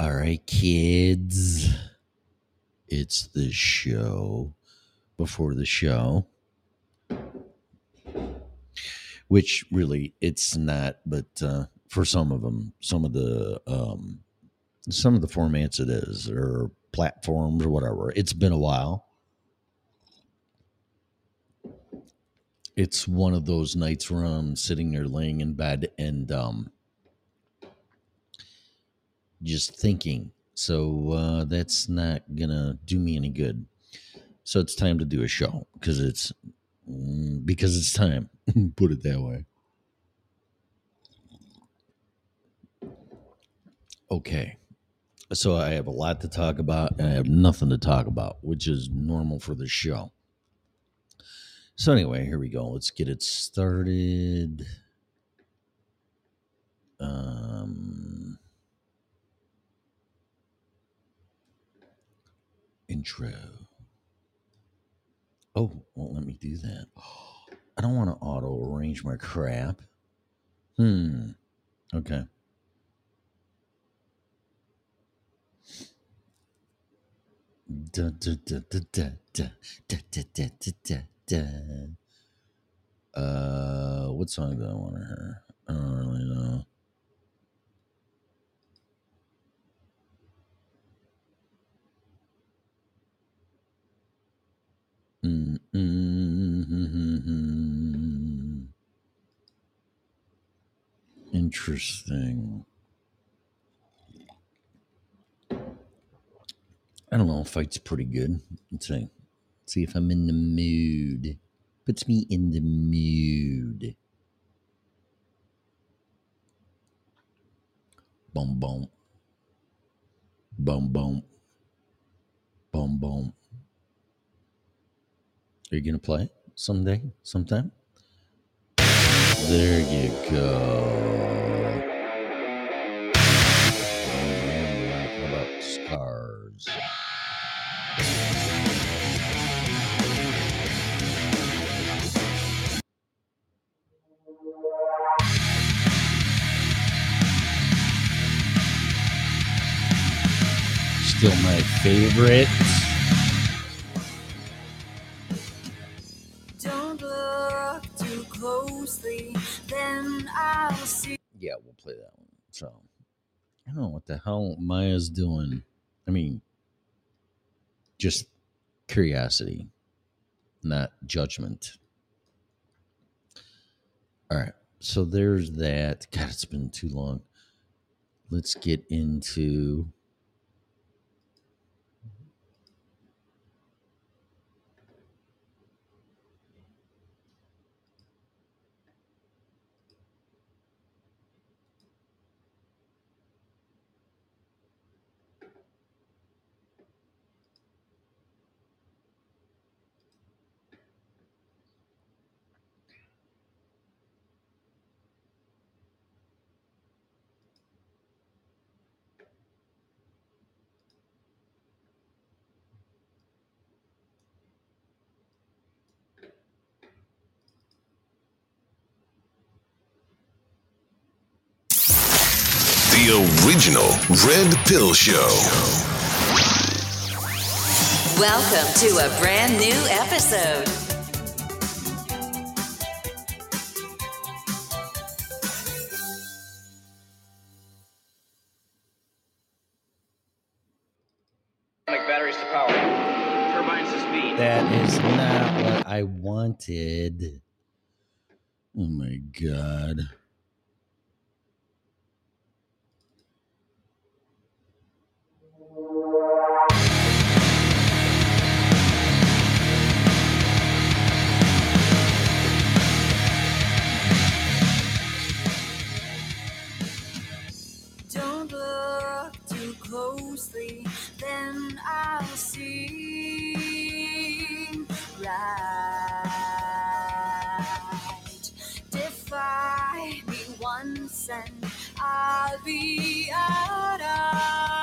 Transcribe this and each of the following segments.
All right, kids. It's the show before the show, which really it's not, but uh, for some of them, some of the um, some of the formats it is, or platforms or whatever. It's been a while. It's one of those nights where I'm sitting there laying in bed and um, just thinking. So uh, that's not gonna do me any good. So it's time to do a show because it's mm, because it's time. Put it that way. Okay. So I have a lot to talk about and I have nothing to talk about, which is normal for the show. So anyway, here we go. Let's get it started. Um intro. Oh, well, let me do that. I don't want to auto arrange my crap. Hmm. Okay. Da, da, da, da, da, da, da, da, da, da, da, da. Uh, what song do I want to hear? I don't really know. Mm, mm, mm, mm, mm. Interesting. I don't know. Fight's pretty good. Let's see. See if I'm in the mood. Puts me in the mood. Boom, boom. Boom, boom. Boom, boom. Are you going to play it someday, sometime? There you go. Scars? Still my favorite. Don't look too closely, then I'll see. Yeah, we'll play that one. So I don't know what the hell Maya's doing. I mean, just curiosity, not judgment. All right. So there's that. God, it's been too long. Let's get into original Red Pill Show. Welcome to a brand new episode. Atomic batteries to power. Turbines to speed. that is not what I wanted. Oh my god. And I'll be out of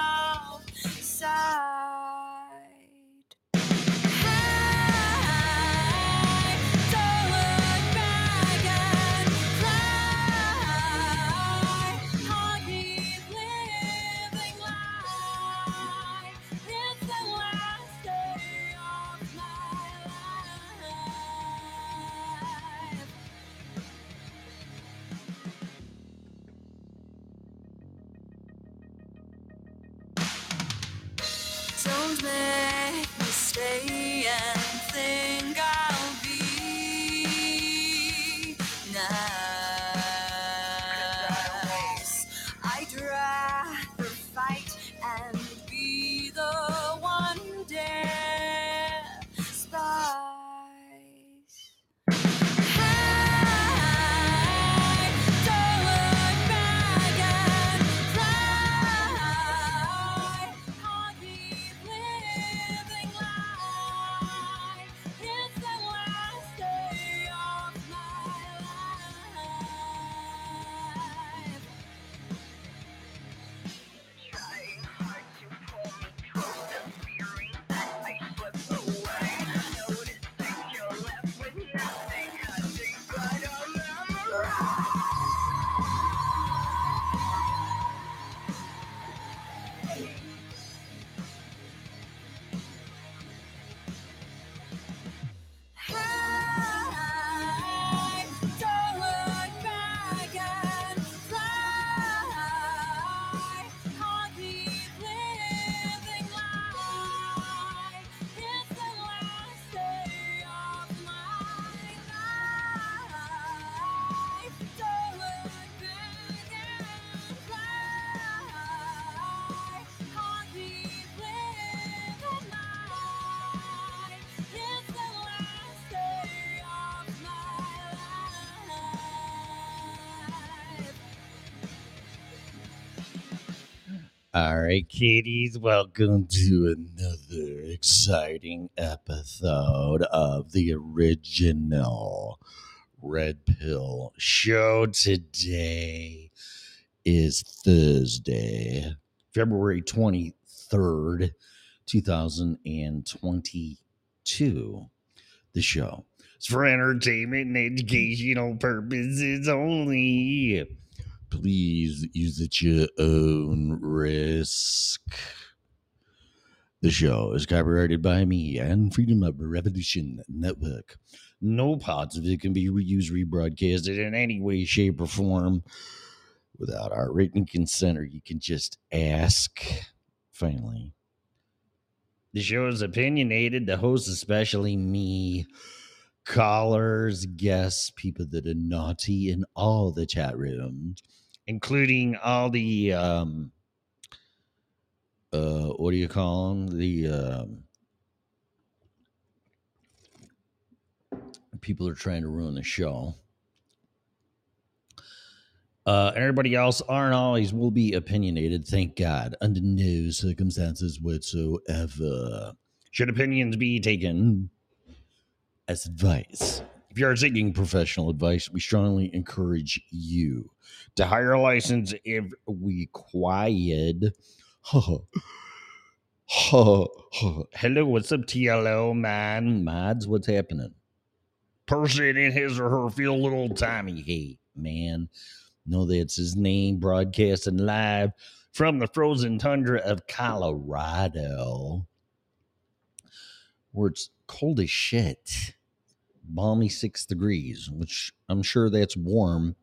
All right, kiddies, welcome to another exciting episode of the original Red Pill Show. Today is Thursday, February 23rd, 2022. The show is for entertainment and educational purposes only please use at your own risk. The show is copyrighted by me and Freedom of Revolution Network. No parts of it can be reused, rebroadcasted in any way, shape, or form without our written consent, or you can just ask. Finally, the show is opinionated. The host, especially me, callers, guests, people that are naughty in all the chat rooms, including all the um uh what do you call them? The um people are trying to ruin the show. Uh, and everybody else aren't always will be opinionated, thank God, under no circumstances whatsoever. Should opinions be taken as advice. If you are seeking professional advice, we strongly encourage you to hire a license if required. Hello, what's up, TLO man? Mods, what's happening? Person in his or her feel little Tommy. Hey, man. Know that's his name, broadcasting live from the frozen tundra of Colorado, where it's cold as shit balmy six degrees, which I'm sure that's warm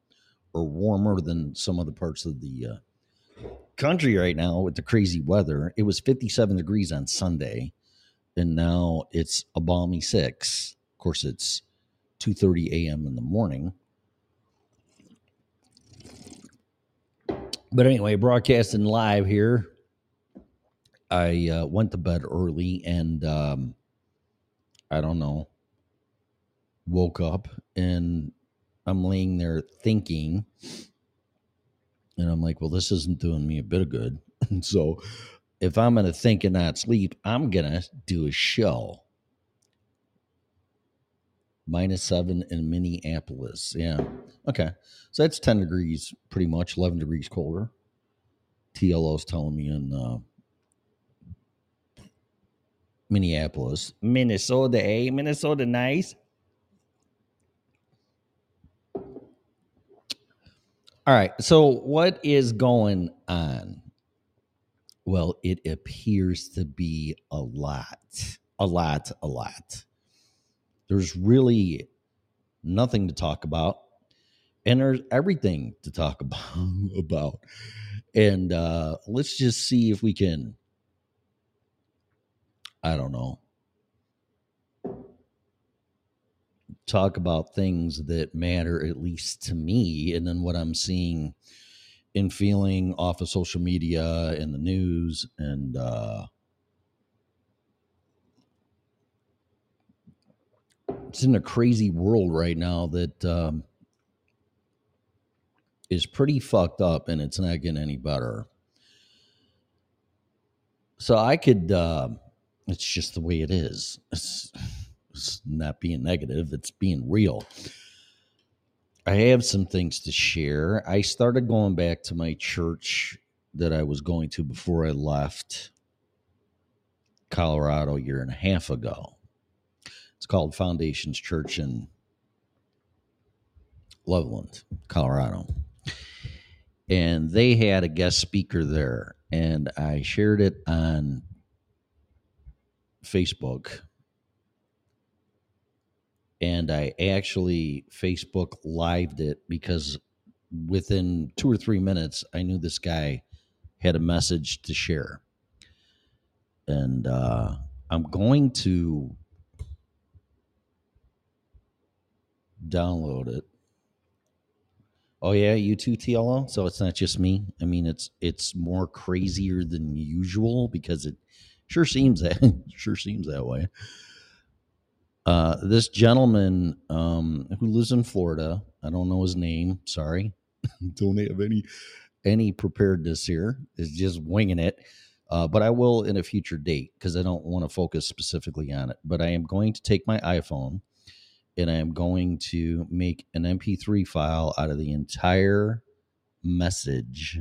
or warmer than some other parts of the uh, country right now with the crazy weather. It was 57 degrees on Sunday, and now it's a balmy six. Of course, it's 2:30 a.m. in the morning. But anyway, broadcasting live here. I uh, went to bed early and um, I don't know woke up and I'm laying there thinking, and I'm like, well, this isn't doing me a bit of good. And so, if I'm going to think and not sleep, I'm going to do a show. Minus seven in Minneapolis. Yeah. Okay. So that's 10 degrees, pretty much, 11 degrees colder. TLO's telling me in uh, Minneapolis. Minnesota, eh? Minnesota, nice. All right. So, what is going on? Well, it appears to be a lot, a lot, a lot. There's really nothing to talk about, and there's everything to talk about. about. And uh, let's just see if we can, I don't know, talk about things that matter, at least to me, and then what I'm seeing and feeling off of social media and the news and uh it's in a crazy world right now that um is pretty fucked up and it's not getting any better. So i could uh it's just the way it is. It's, it's not being negative it's being real I have some things to share. I started going back to my church that I was going to before I left Colorado a year and a half ago. It's called Foundations Church in Loveland, Colorado. And they had a guest speaker there, and I shared it on Facebook and I actually Facebook lived it because within two or three minutes, I knew this guy had a message to share. And uh, I'm going to download it. Oh yeah, you too, TLO. So it's not just me. I mean, it's it's more crazier than usual because it sure seems that sure seems that way uh, this gentleman um, who lives in Florida, I don't know his name, sorry, don't have any any preparedness here. Is just winging it. Uh, but I will in a future date because I don't want to focus specifically on it. But I am going to take my iPhone and I am going to make an MP3 file out of the entire message.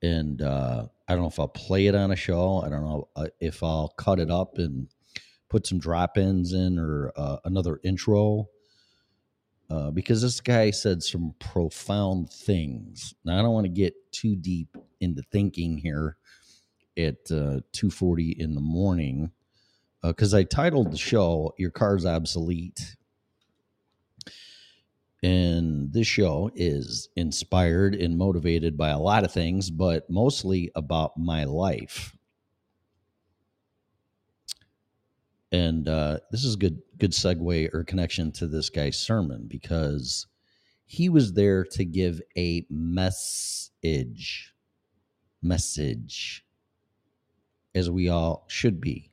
And uh, I don't know if I'll play it on a show. I don't know uh, if I'll cut it up and put some drop ins in or uh, another intro. Uh, because this guy said some profound things. Now I don't want to get too deep into thinking here at uh, 2:40 in the morning because I titled the show "Your Car's Obsolete," and this show is inspired and motivated by a lot of things, but mostly about my life. And uh, this is a good good segue or connection to this guy's sermon because he was there to give a message, message, as we all should be.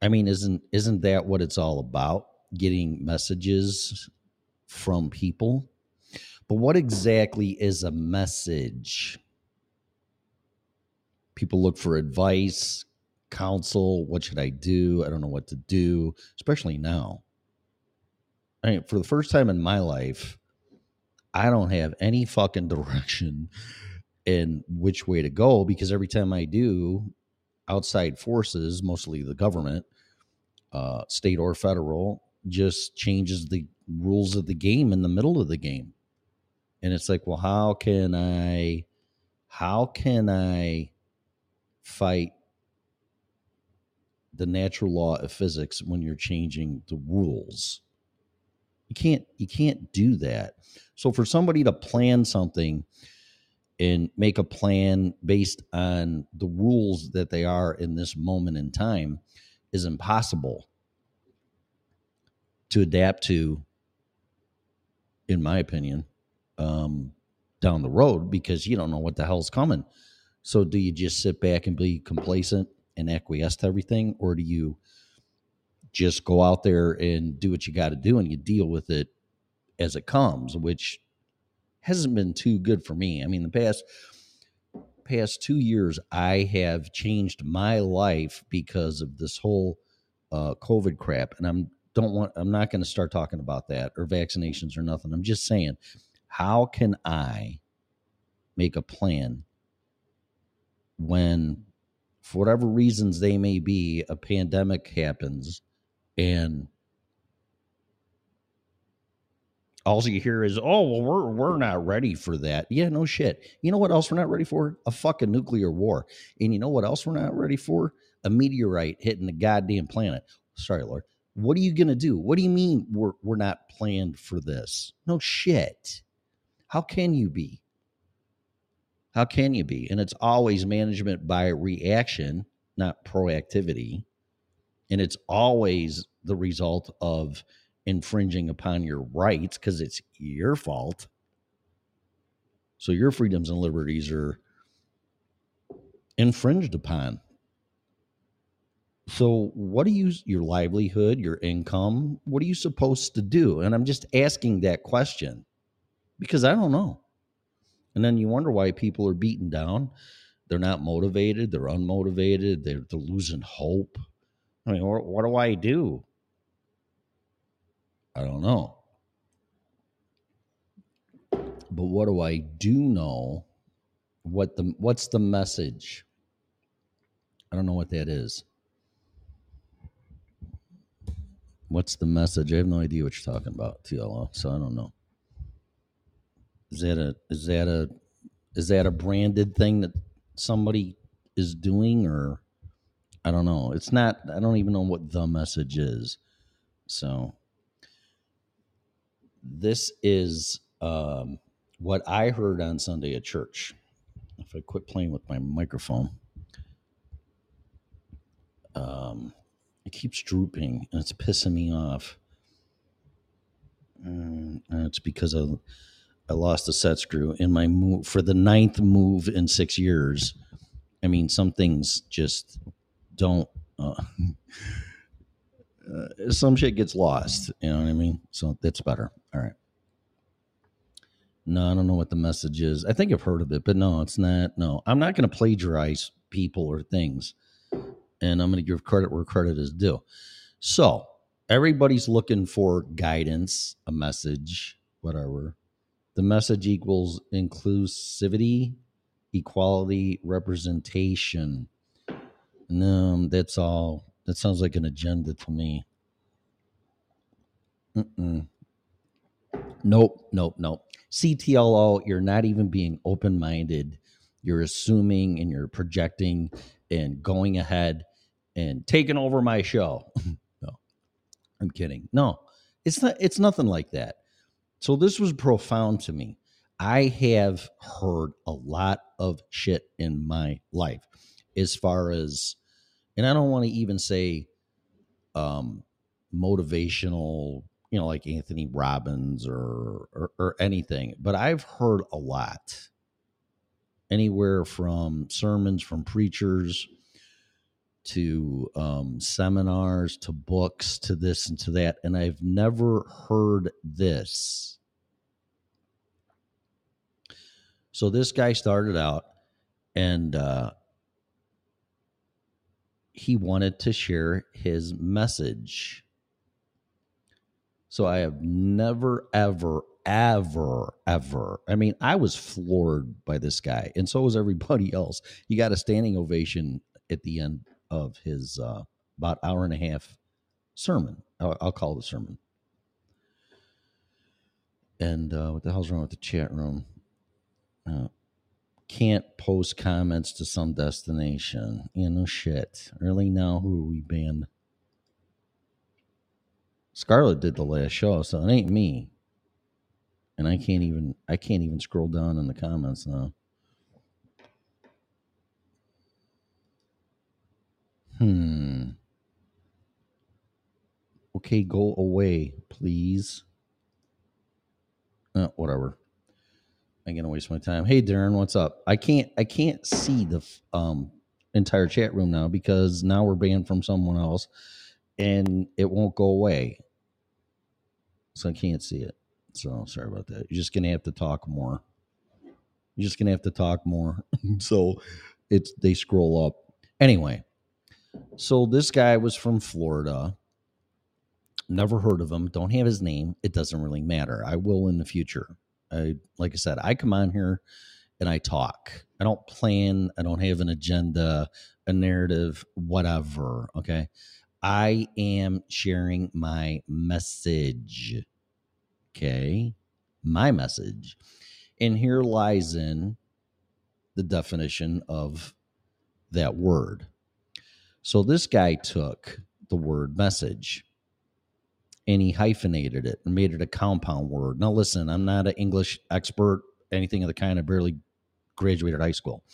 I mean, isn't isn't that what it's all about? Getting messages from people. But what exactly is a message? People look for advice, counsel. What should I do? I don't know what to do, especially now. I mean, for the first time in my life, I don't have any fucking direction in which way to go because every time I do, outside forces, mostly the government, uh, state or federal, just changes the rules of the game in the middle of the game. And it's like, well, how can I, how can I fight the natural law of physics when you're changing the rules? You can't, you can't do that. So for somebody to plan something and make a plan based on the rules that they are in this moment in time is impossible to adapt to in my opinion um, down the road because you don't know what the hell's coming so do you just sit back and be complacent and acquiesce to everything or do you just go out there and do what you got to do and you deal with it as it comes which hasn't been too good for me. I mean the past past two years i have changed my life because of this whole uh, covid crap and i'm don't want i'm not going to start talking about that or vaccinations or nothing. I'm just saying how can i make a plan when for whatever reasons they may be a pandemic happens and all you hear is oh well we're we're not ready for that. Yeah no shit. You know what else we're not ready for? A fucking nuclear war. And you know what else we're not ready for? A meteorite hitting the goddamn planet. Sorry lord. What are you to do? What do you mean we're we're not planned for this? No shit. How can you be how can you be? And it's always management by reaction not proactivity. And it's always the result of infringing upon your rights because it's your fault. So your freedoms and liberties are infringed upon. So what are you your livelihood your income what are you supposed to do? And i'm just asking that question because i don't know and then you wonder why people are beaten down they're not motivated they're unmotivated they're, they're losing hope i mean what, what do i do i don't know but what do i do know what the what's the message i don't know what that is What's the message? I have no idea what you're talking about, TLO. So I don't know. Is that a is that a is that a branded thing that somebody is doing or I don't know. It's not I don't even know what the message is. So this is um, what I heard on Sunday at church. If I quit playing with my microphone, um, it keeps drooping and it's pissing me off. Mm, and it's because I, I lost a set screw in my move for the ninth move in six years. I mean, some things just don't. Uh, uh, some shit gets lost. You know what I mean? So that's better. All right. No, I don't know what the message is. I think I've heard of it, but no, it's not. No, I'm not going to plagiarize people or things. And I'm going to give credit where credit is due. So, everybody's looking for guidance, a message, whatever. The message equals inclusivity, equality, representation. No, that's all. That sounds like an agenda to me. Mm-mm. Nope, nope, nope. CTLO, you're not even being open minded. You're assuming and you're projecting and going ahead and taking over my show. no, I'm kidding. No, it's not. It's nothing like that. So this was profound to me. I have heard a lot of shit in my life as far as, and I don't want to even say um, motivational, you know, like Anthony Robbins or, or or anything, but I've heard a lot. Anywhere from sermons from preachers to um, seminars to books to this and to that, and I've never heard this. So this guy started out and uh, he wanted to share his message. So I have never, ever, ever, ever. I mean, I was floored by this guy, and so was everybody else. He got a standing ovation at the end of his uh, about hour and a half sermon. I'll, I'll call it a sermon. And uh, what the hell's wrong with the chat room? Uh, can't post comments to some destination. You know, shit. Really now, who are we banned? Scarlett did the last show, so it ain't me. And I can't even I can't even scroll down in the comments now. Hmm. Okay, go away, please. Uh, whatever. I'm gonna waste my time. Hey, Darren, what's up? I can't I can't see the um entire chat room now because now we're banned from someone else, and it won't go away. So I can't see it. So sorry about that. You're just gonna have to talk more. You're just gonna have to talk more. so it's they scroll up anyway. So this guy was from Florida. Never heard of him. Don't have his name. It doesn't really matter. I will in the future. I like I said, I come on here and I talk. I don't plan. I don't have an agenda, a narrative, whatever. Okay. I am sharing my message. Okay. My message. And here lies in the definition of that word. So this guy took the word message and he hyphenated it and made it a compound word. Now, listen, I'm not an English expert, anything of the kind. I barely graduated high school,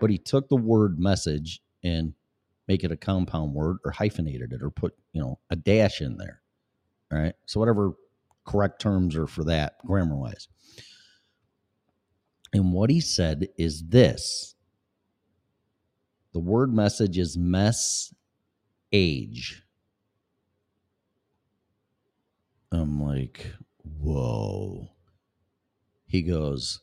but he took the word message and make it a compound word or hyphenated it or put, you know, a dash in there. All right. So, whatever correct terms are for that grammar wise. And what he said is this the word message is mess age. I'm like, whoa. He goes,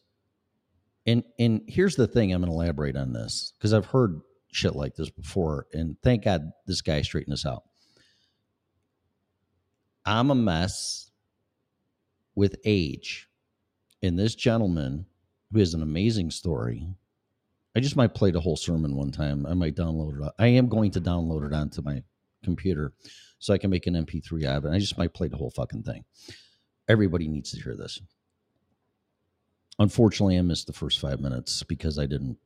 and and here's the thing. I'm to elaborate on this because I've heard shit like this before, and thank God this guy straightened this out. I'm a mess with age, and this gentleman who has an amazing story. I just might play the whole sermon one time. I might download it. I am going to download it onto my computer so I can make an MP3 out of it. I just might play the whole fucking thing. Everybody needs to hear this. Unfortunately, I missed the first five minutes because I didn't.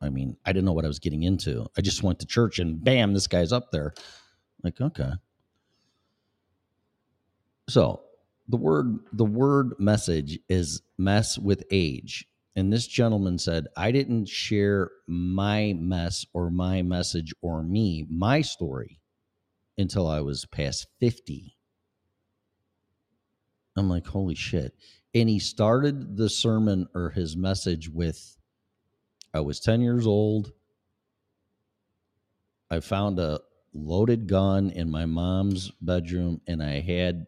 I mean, I didn't know what I was getting into. I just went to church and bam, this guy's up there. Like, okay. So the word the word message is mess with age. And this gentleman said, I didn't share my mess or my message or me, my story until I was past 50. I'm like, holy shit. And he started the sermon or his message with I was 10 years old. I found a loaded gun in my mom's bedroom, and I had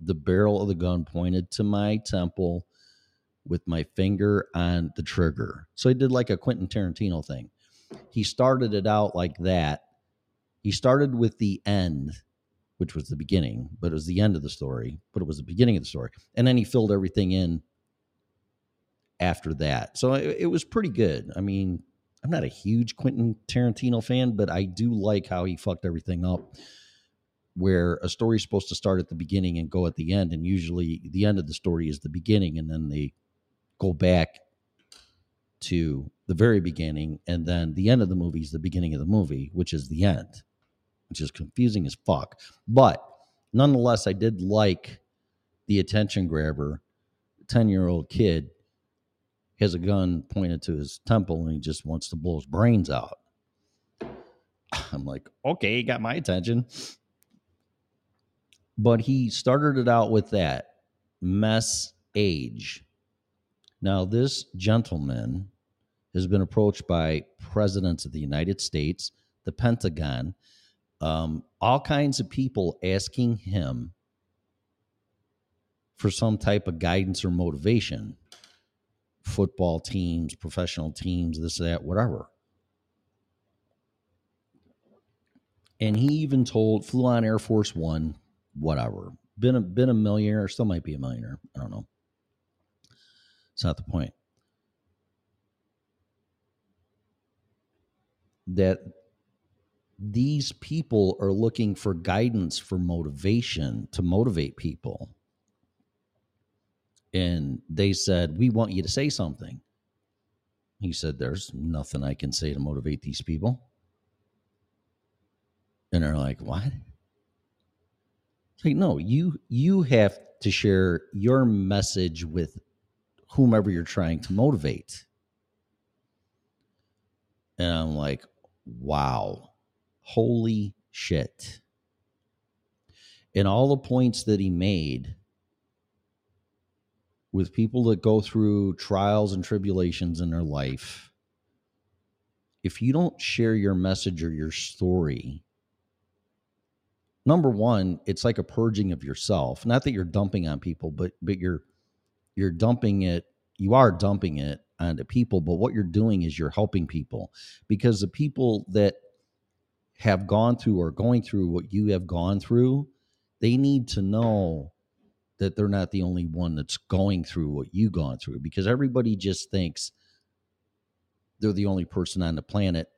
the barrel of the gun pointed to my temple. With my finger on the trigger. So he did like a Quentin Tarantino thing. He started it out like that. He started with the end, which was the beginning, but it was the end of the story, but it was the beginning of the story. And then he filled everything in after that. So it, it was pretty good. I mean, I'm not a huge Quentin Tarantino fan, but I do like how he fucked everything up. Where a story's supposed to start at the beginning and go at the end, and usually the end of the story is the beginning, and then they go back to the very beginning, and then the end of the movie is the beginning of the movie, which is the end, which is confusing as fuck. But nonetheless, I did like the attention grabber. 10 year old kid has a gun pointed to his temple and he just wants to blow his brains out. I'm like, okay, he got my attention. But he started it out with that mess age. Now, this gentleman has been approached by presidents of the United States, the Pentagon, um, all kinds of people asking him for some type of guidance or motivation. Football teams, professional teams, this, that, whatever. And he even told, flew on Air Force One, whatever. Been a been a millionaire, still might be a millionaire. I don't know. It's not the point. That these people are looking for guidance for motivation to motivate people. And they said, We want you to say something. He said, There's nothing I can say to motivate these people. And they're like, What? Like, no, you you have to share your message with whomever you're trying to motivate. And I'm like, wow, holy shit. And all the points that he made with people that go through trials and tribulations in their life, if you don't share your message or your story, number one, it's like a purging of yourself. Not that you're dumping on people, but but you're you're dumping it you are dumping it onto people but what you're doing is you're helping people because the people that have gone through or going through what you have gone through they need to know that they're not the only one that's going through what you've gone through because everybody just thinks they're the only person on the planet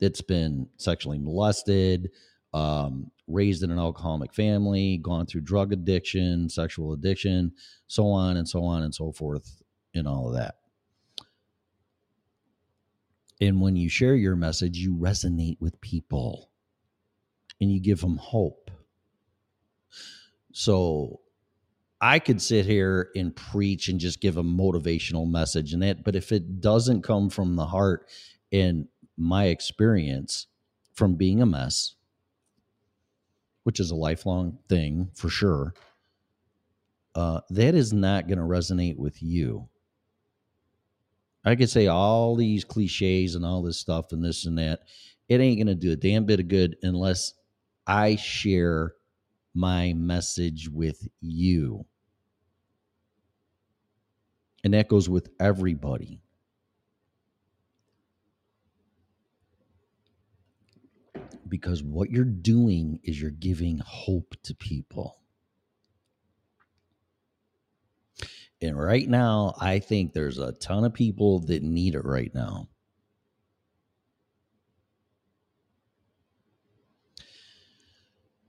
that's been sexually molested um, raised in an alcoholic family, gone through drug addiction, sexual addiction, so on and so on and so forth, and all of that. And when you share your message, you resonate with people and you give them hope. So I could sit here and preach and just give a motivational message and that, but if it doesn't come from the heart in my experience from being a mess, which is a lifelong thing for sure, uh, that is not going to resonate with you. I could say all these cliches and all this stuff and this and that. It ain't going to do a damn bit of good unless I share my message with you. And that goes with everybody. Because what you're doing is you're giving hope to people. And right now, I think there's a ton of people that need it right now.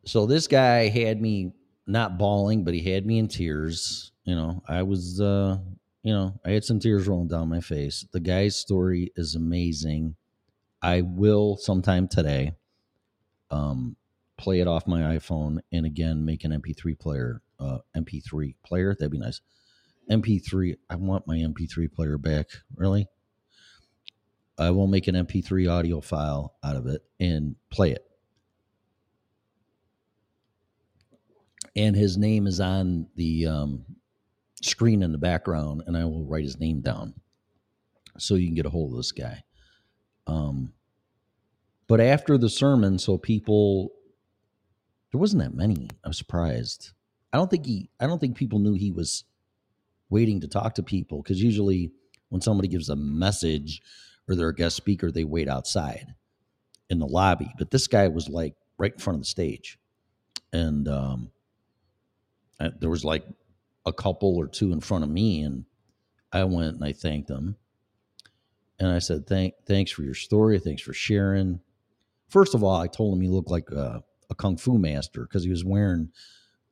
So this guy had me not bawling, but he had me in tears. You know, I was, uh, you know, I had some tears rolling down my face. The guy's story is amazing. I will sometime today um, play it off my iPhone and again make an MP3 player, uh, MP3 player. That'd be nice. MP3. I want my MP3 player back. Really? I will make an MP3 audio file out of it and play it. And his name is on the um, screen in the background, and I will write his name down so you can get a hold of this guy. Um, but after the sermon, so people, there wasn't that many. I was surprised. I don't think he, I don't think people knew he was waiting to talk to people because usually when somebody gives a message or they're a guest speaker, they wait outside in the lobby. But this guy was like right in front of the stage, and um, I, there was like a couple or two in front of me, and I went and I thanked them, and I said, "Thank, thanks for your story. Thanks for sharing." First of all, I told him he looked like a, a kung fu master because he was wearing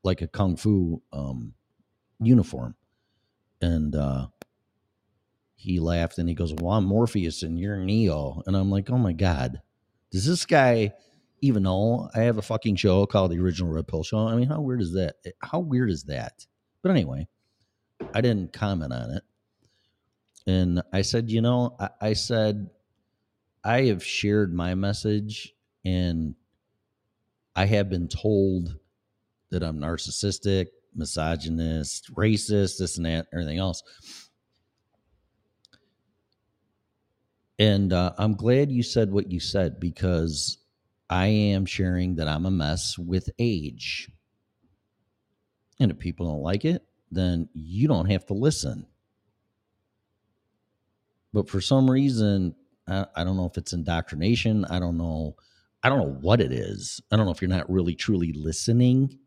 like a kung fu um, uniform, and uh, he laughed and he goes, "Well, I'm Morpheus and you're Neo," and I'm like, "Oh my god, does this guy even know I have a fucking show called the Original Red Pill Show? I mean, how weird is that? How weird is that?" But anyway, I didn't comment on it, and I said, "You know, I, I said I have shared my message, and I have been told." that I'm narcissistic, misogynist, racist, this and that, everything else. And uh, I'm glad you said what you said because I am sharing that I'm a mess with age. And if people don't like it, then you don't have to listen. But for some reason, I, don't know if it's indoctrination. I don't know. I don't know what it is. I don't know if you're not really truly listening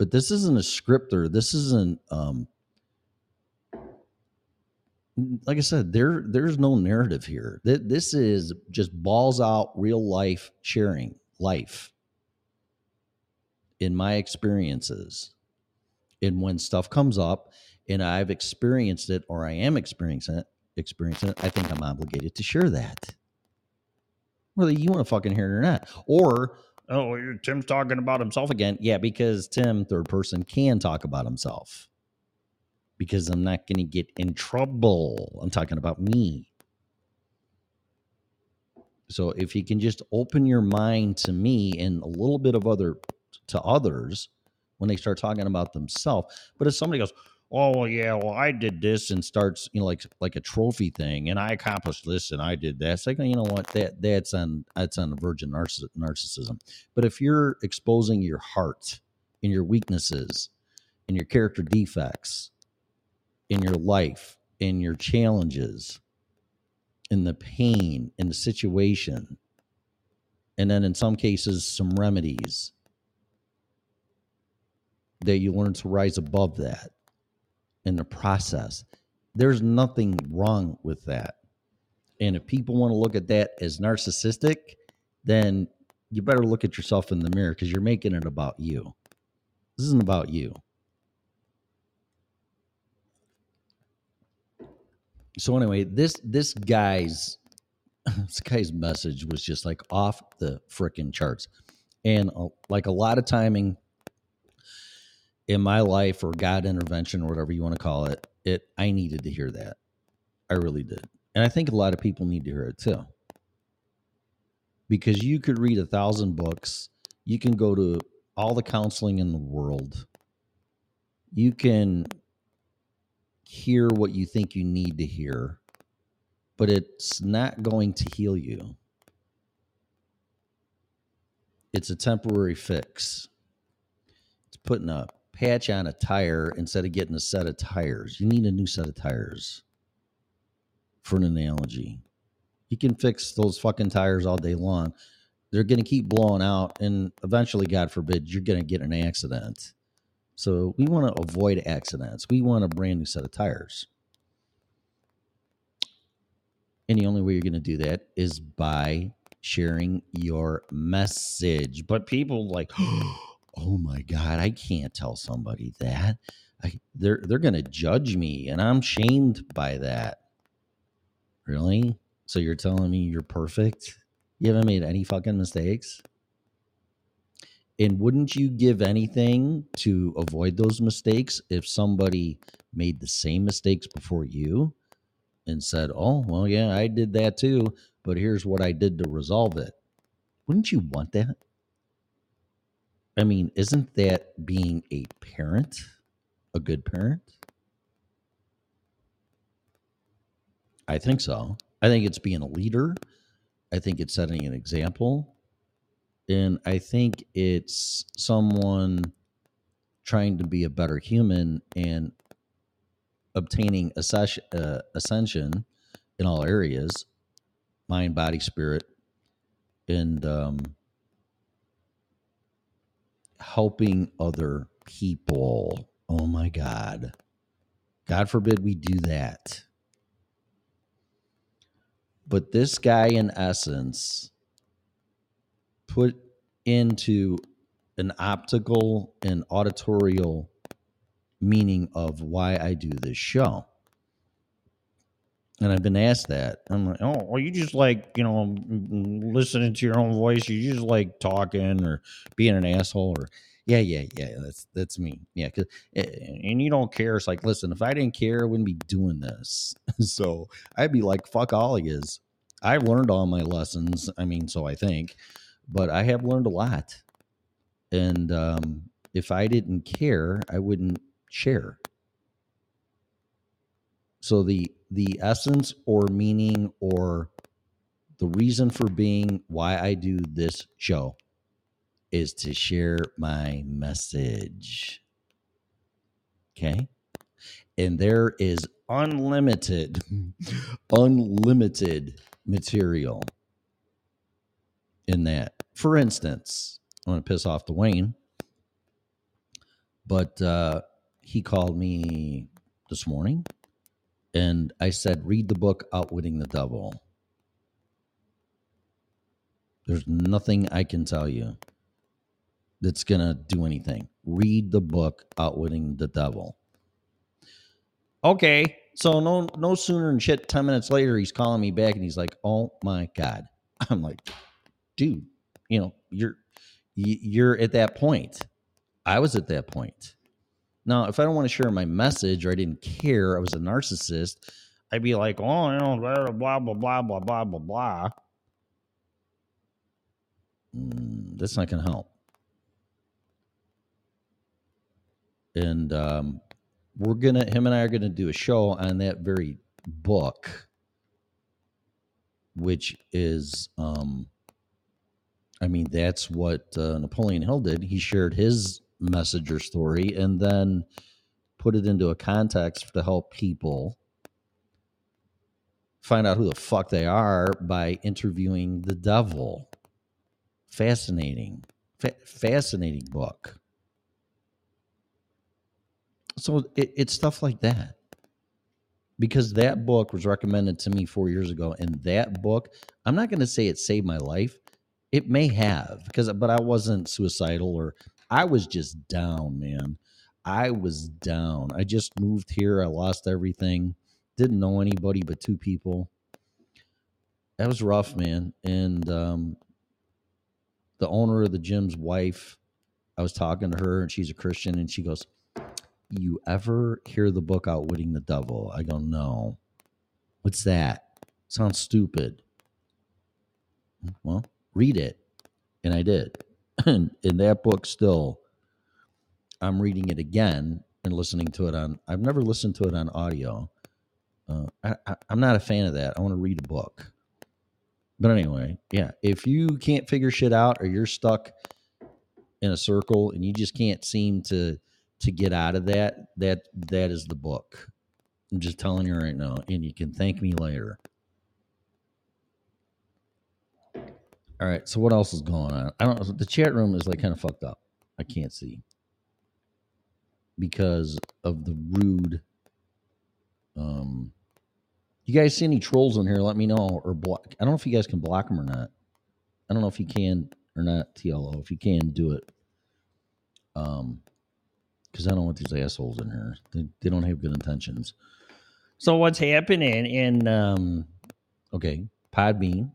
but this isn't a scripter. This isn't um like I said, there there's no narrative here. Th- This is just balls out real life sharing life in my experiences. And when stuff comes up and I've experienced it or I am experiencing it, experiencing it, I think I'm obligated to share that. Whether you want to fucking hear it or not. Or oh, Tim's talking about himself again. Yeah, because Tim, third person, can talk about himself. Because I'm not going to get in trouble. I'm talking about me. So if you can just open your mind to me and a little bit of other to others when they start talking about themselves. But if somebody goes, "Oh well, yeah, well I did this," and starts you know like like a trophy thing, and I accomplished this and I did that, it's like you know what? That that's on that's on the virgin narciss- narcissism. But if you're exposing your heart and your weaknesses and your character defects in your life, in your challenges, in the pain, in the situation, and then in some cases, some remedies that you learn to rise above that in the process. There's nothing wrong with that. And if people want to look at that as narcissistic, then you better look at yourself in the mirror because you're making it about you. This isn't about you. So anyway, this this guy's this guy's message was just like off the freaking charts. And uh, like a lot of timing in my life or God intervention or whatever you want to call it, it I needed to hear that. I really did. And I think a lot of people need to hear it too. Because you could read a thousand books, you can go to all the counseling in the world. You can hear what you think you need to hear, but it's not going to heal you. It's a temporary fix. It's putting a patch on a tire instead of getting a set of tires. You need a new set of tires for an analogy. You can fix those fucking tires all day long. They're going to keep blowing out, and eventually, God forbid, you're going to get an accident. So, we want to avoid accidents. We want a brand new set of tires. And the only way you're going to do that is by sharing your message. But people like, oh my god, I can't tell somebody that. I, they're they're going to judge me, and I'm shamed by that. Really? So you're telling me you're perfect? You haven't made any fucking mistakes? And wouldn't you give anything to avoid those mistakes if somebody made the same mistakes before you and said, "Oh, well, yeah, I did that too, but here's what I did to resolve it." Wouldn't you want that? I mean, isn't that being a parent, a good parent? I think so. I think it's being a leader. I think it's setting an example. And I think it's someone trying to be a better human and obtaining ascension, uh, ascension in all areas mind, body, spirit, and um, helping other people. Oh my God. God forbid we do that. But this guy, in essence, put into an optical and auditorial meaning of why I do this show. And I've been asked that. I'm like, oh, well, you just like, you know, listening to your own voice. You just like talking or being an asshole or, yeah, yeah, yeah. That's that's me. Yeah, cause, and you don't care. It's like, listen, if I didn't care, I wouldn't be doing this. so I'd be like, fuck all he is. I've learned all my lessons. I mean, so I think, but I have learned a lot. And um, if I didn't care, I wouldn't share. So the the essence or meaning or the reason for being why I do this show is to share my message. Okay? And there is unlimited unlimited material in that. For instance, I want to piss off Dwayne, but uh, he called me this morning and I said, read the book Outwitting the Devil. There's nothing I can tell you that's going to do anything. Read the book Outwitting the Devil. Okay. So no no sooner than shit 10 minutes later he's calling me back and he's like, "Oh my god." I'm like, "Dude, you know, you're you're at that point. I was at that point. Now, if I don't want to share my message or I didn't care, I was a narcissist, I'd be like, oh, you know, blah, blah, blah, blah, blah, blah, blah. Mm, that's not going to help. And um, we're going to, him and I are going to do a show on that very book, which is, um, I mean, that's what uh, Napoleon Hill did. He shared his messenger story and then put it into a context to help people find out who the fuck they are by interviewing the devil. Fascinating, Fa- fascinating book. So it, it's stuff like that. Because that book was recommended to me four years ago, and that book, I'm not going to say it saved my life. It may have, because but I wasn't suicidal or I was just down, man. I was down. I just moved here. I lost everything. Didn't know anybody but two people. That was rough, man. And um, the owner of the gym's wife, I was talking to her, and she's a Christian, and she goes, "You ever hear the book Outwitting the Devil?" I go, "No." What's that? Sounds stupid. Well, read it, and I did. In that book, still, I'm reading it again and listening to it on. I've never listened to it on audio. Uh, I, I, I'm not a fan of that. I want to read a book. But anyway, yeah, if you can't figure shit out or you're stuck in a circle and you just can't seem to to get out of that, that that is the book. I'm just telling you right now, and you can thank me later. All right, so what else is going on? I don't. The chat room is like kind of fucked up. I can't see because of the rude. Um, you guys see any trolls in here? Let me know or block. I don't know if you guys can block them or not. I don't know if you can or not. TLO, if you can, do it. Um, because I don't want these assholes in here. They, they don't have good intentions. So what's happening in um? Okay, Podbean.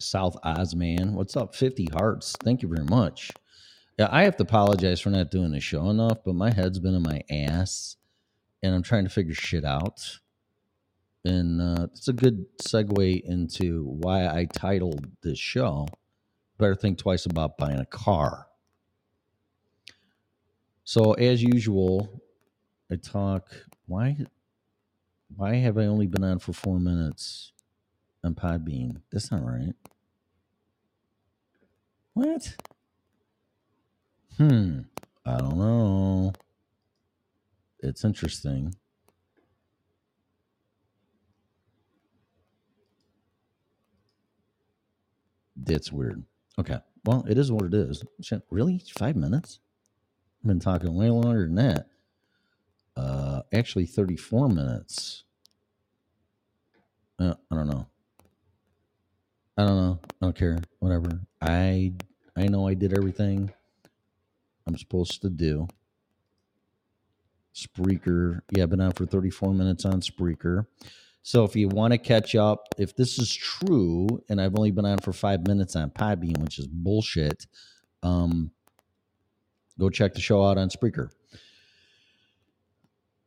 South Oz man. What's up? 50 hearts. Thank you very much. Yeah, I have to apologize for not doing the show enough, but my head's been in my ass and I'm trying to figure shit out. And uh, it's a good segue into why I titled this show Better Think Twice About Buying a Car. So, as usual, I talk. Why? Why have I only been on for four minutes on Podbean? That's not right. What? Hmm. I don't know. it's interesting. That's weird. Okay. Well, it is what it is. Really? Five minutes? I've been talking way longer than that. Uh, actually, 34 minutes. Uh, I don't know. I don't know. I don't care. Whatever. I I know I did everything I'm supposed to do. Spreaker. Yeah, I've been on for 34 minutes on Spreaker. So if you want to catch up, if this is true, and I've only been on for five minutes on Podbean, which is bullshit, um, go check the show out on Spreaker.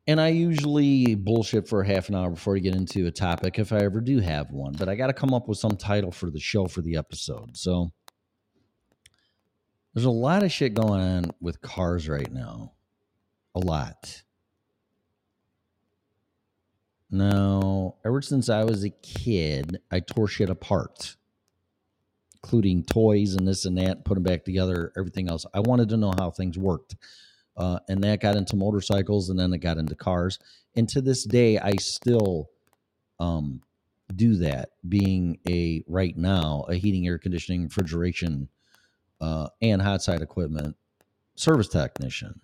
And I usually bullshit for a half an hour before I get into a topic if I ever do have one, but I got to come up with some title for the show for the episode. So there's a lot of shit going on with cars right now. A lot. Now, ever since I was a kid, I tore shit apart, including toys and this and that, put them back together, everything else. I wanted to know how things worked. Uh, and that got into motorcycles and then it got into cars. And to this day, I still um, do that, being a right now a heating, air conditioning, refrigeration, uh, and hot side equipment service technician.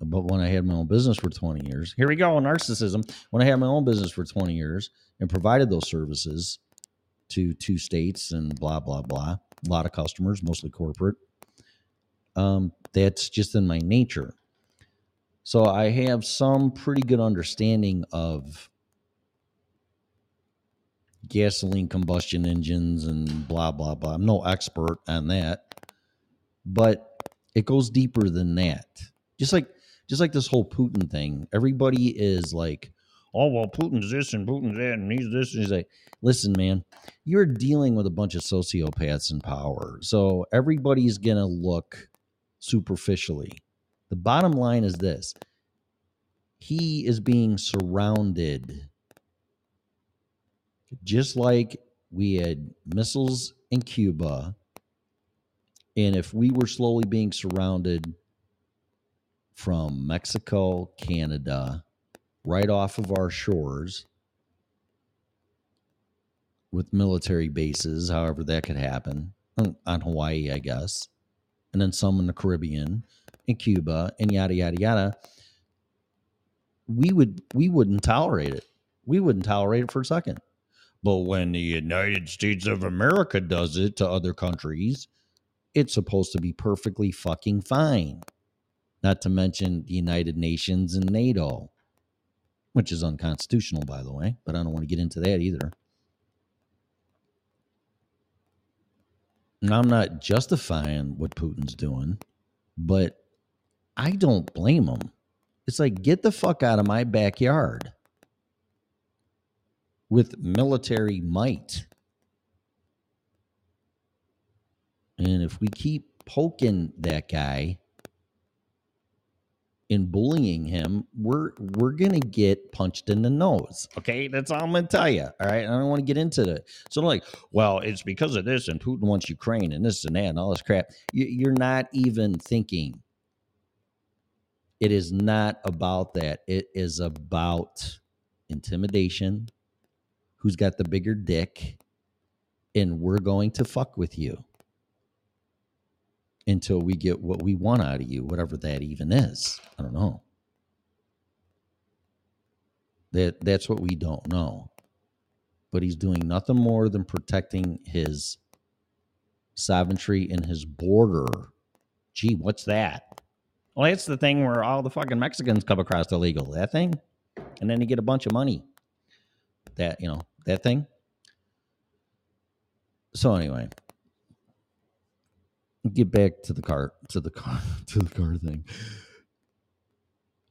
But when I had my own business for 20 years, here we go, narcissism. When I had my own business for 20 years and provided those services to two states and blah, blah, blah, a lot of customers, mostly corporate, um, that's just in my nature. So I have some pretty good understanding of gasoline combustion engines and blah blah blah. I'm no expert on that, but it goes deeper than that. Just like just like this whole Putin thing, everybody is like, "Oh well, Putin's this and Putin's that, and he's this." And he's like, "Listen, man, you're dealing with a bunch of sociopaths in power, so everybody's gonna look superficially. The bottom line is this: he is being surrounded." just like we had missiles in Cuba, and if we were slowly being surrounded from Mexico, Canada, right off of our shores with military bases, however that could happen on, Hawaii, I guess, and then some in the Caribbean, in Cuba, and yada yada yada. We would we wouldn't tolerate it. We wouldn't tolerate it for a second. But when the United States of America does it to other countries, it's supposed to be perfectly fucking fine. Not to mention the United Nations and NATO, which is unconstitutional, by the way, but I don't want to get into that either. And I'm not justifying what Putin's doing, but I don't blame him. It's like, get the fuck out of my backyard with military might. And if we keep poking that guy and bullying him, we're we're gonna get punched in the nose. Okay, that's all I'm gonna tell you. All right, I don't want to get into that. So like, well, it's because of this, and Putin wants Ukraine, and this and that, and all this crap. You, you're not even thinking. It is not about that. It is about intimidation. Who's got the bigger dick? And we're going to fuck with you until we get what we want out of you, whatever that even is. I don't know. That that's what we don't know. But he's doing nothing more than protecting his sovereignty and his border. Gee, what's that? Well, that's the thing where all the fucking Mexicans come across illegal. That thing, and then you get a bunch of money. That you know that thing. So anyway, get back to the car to the car to the car thing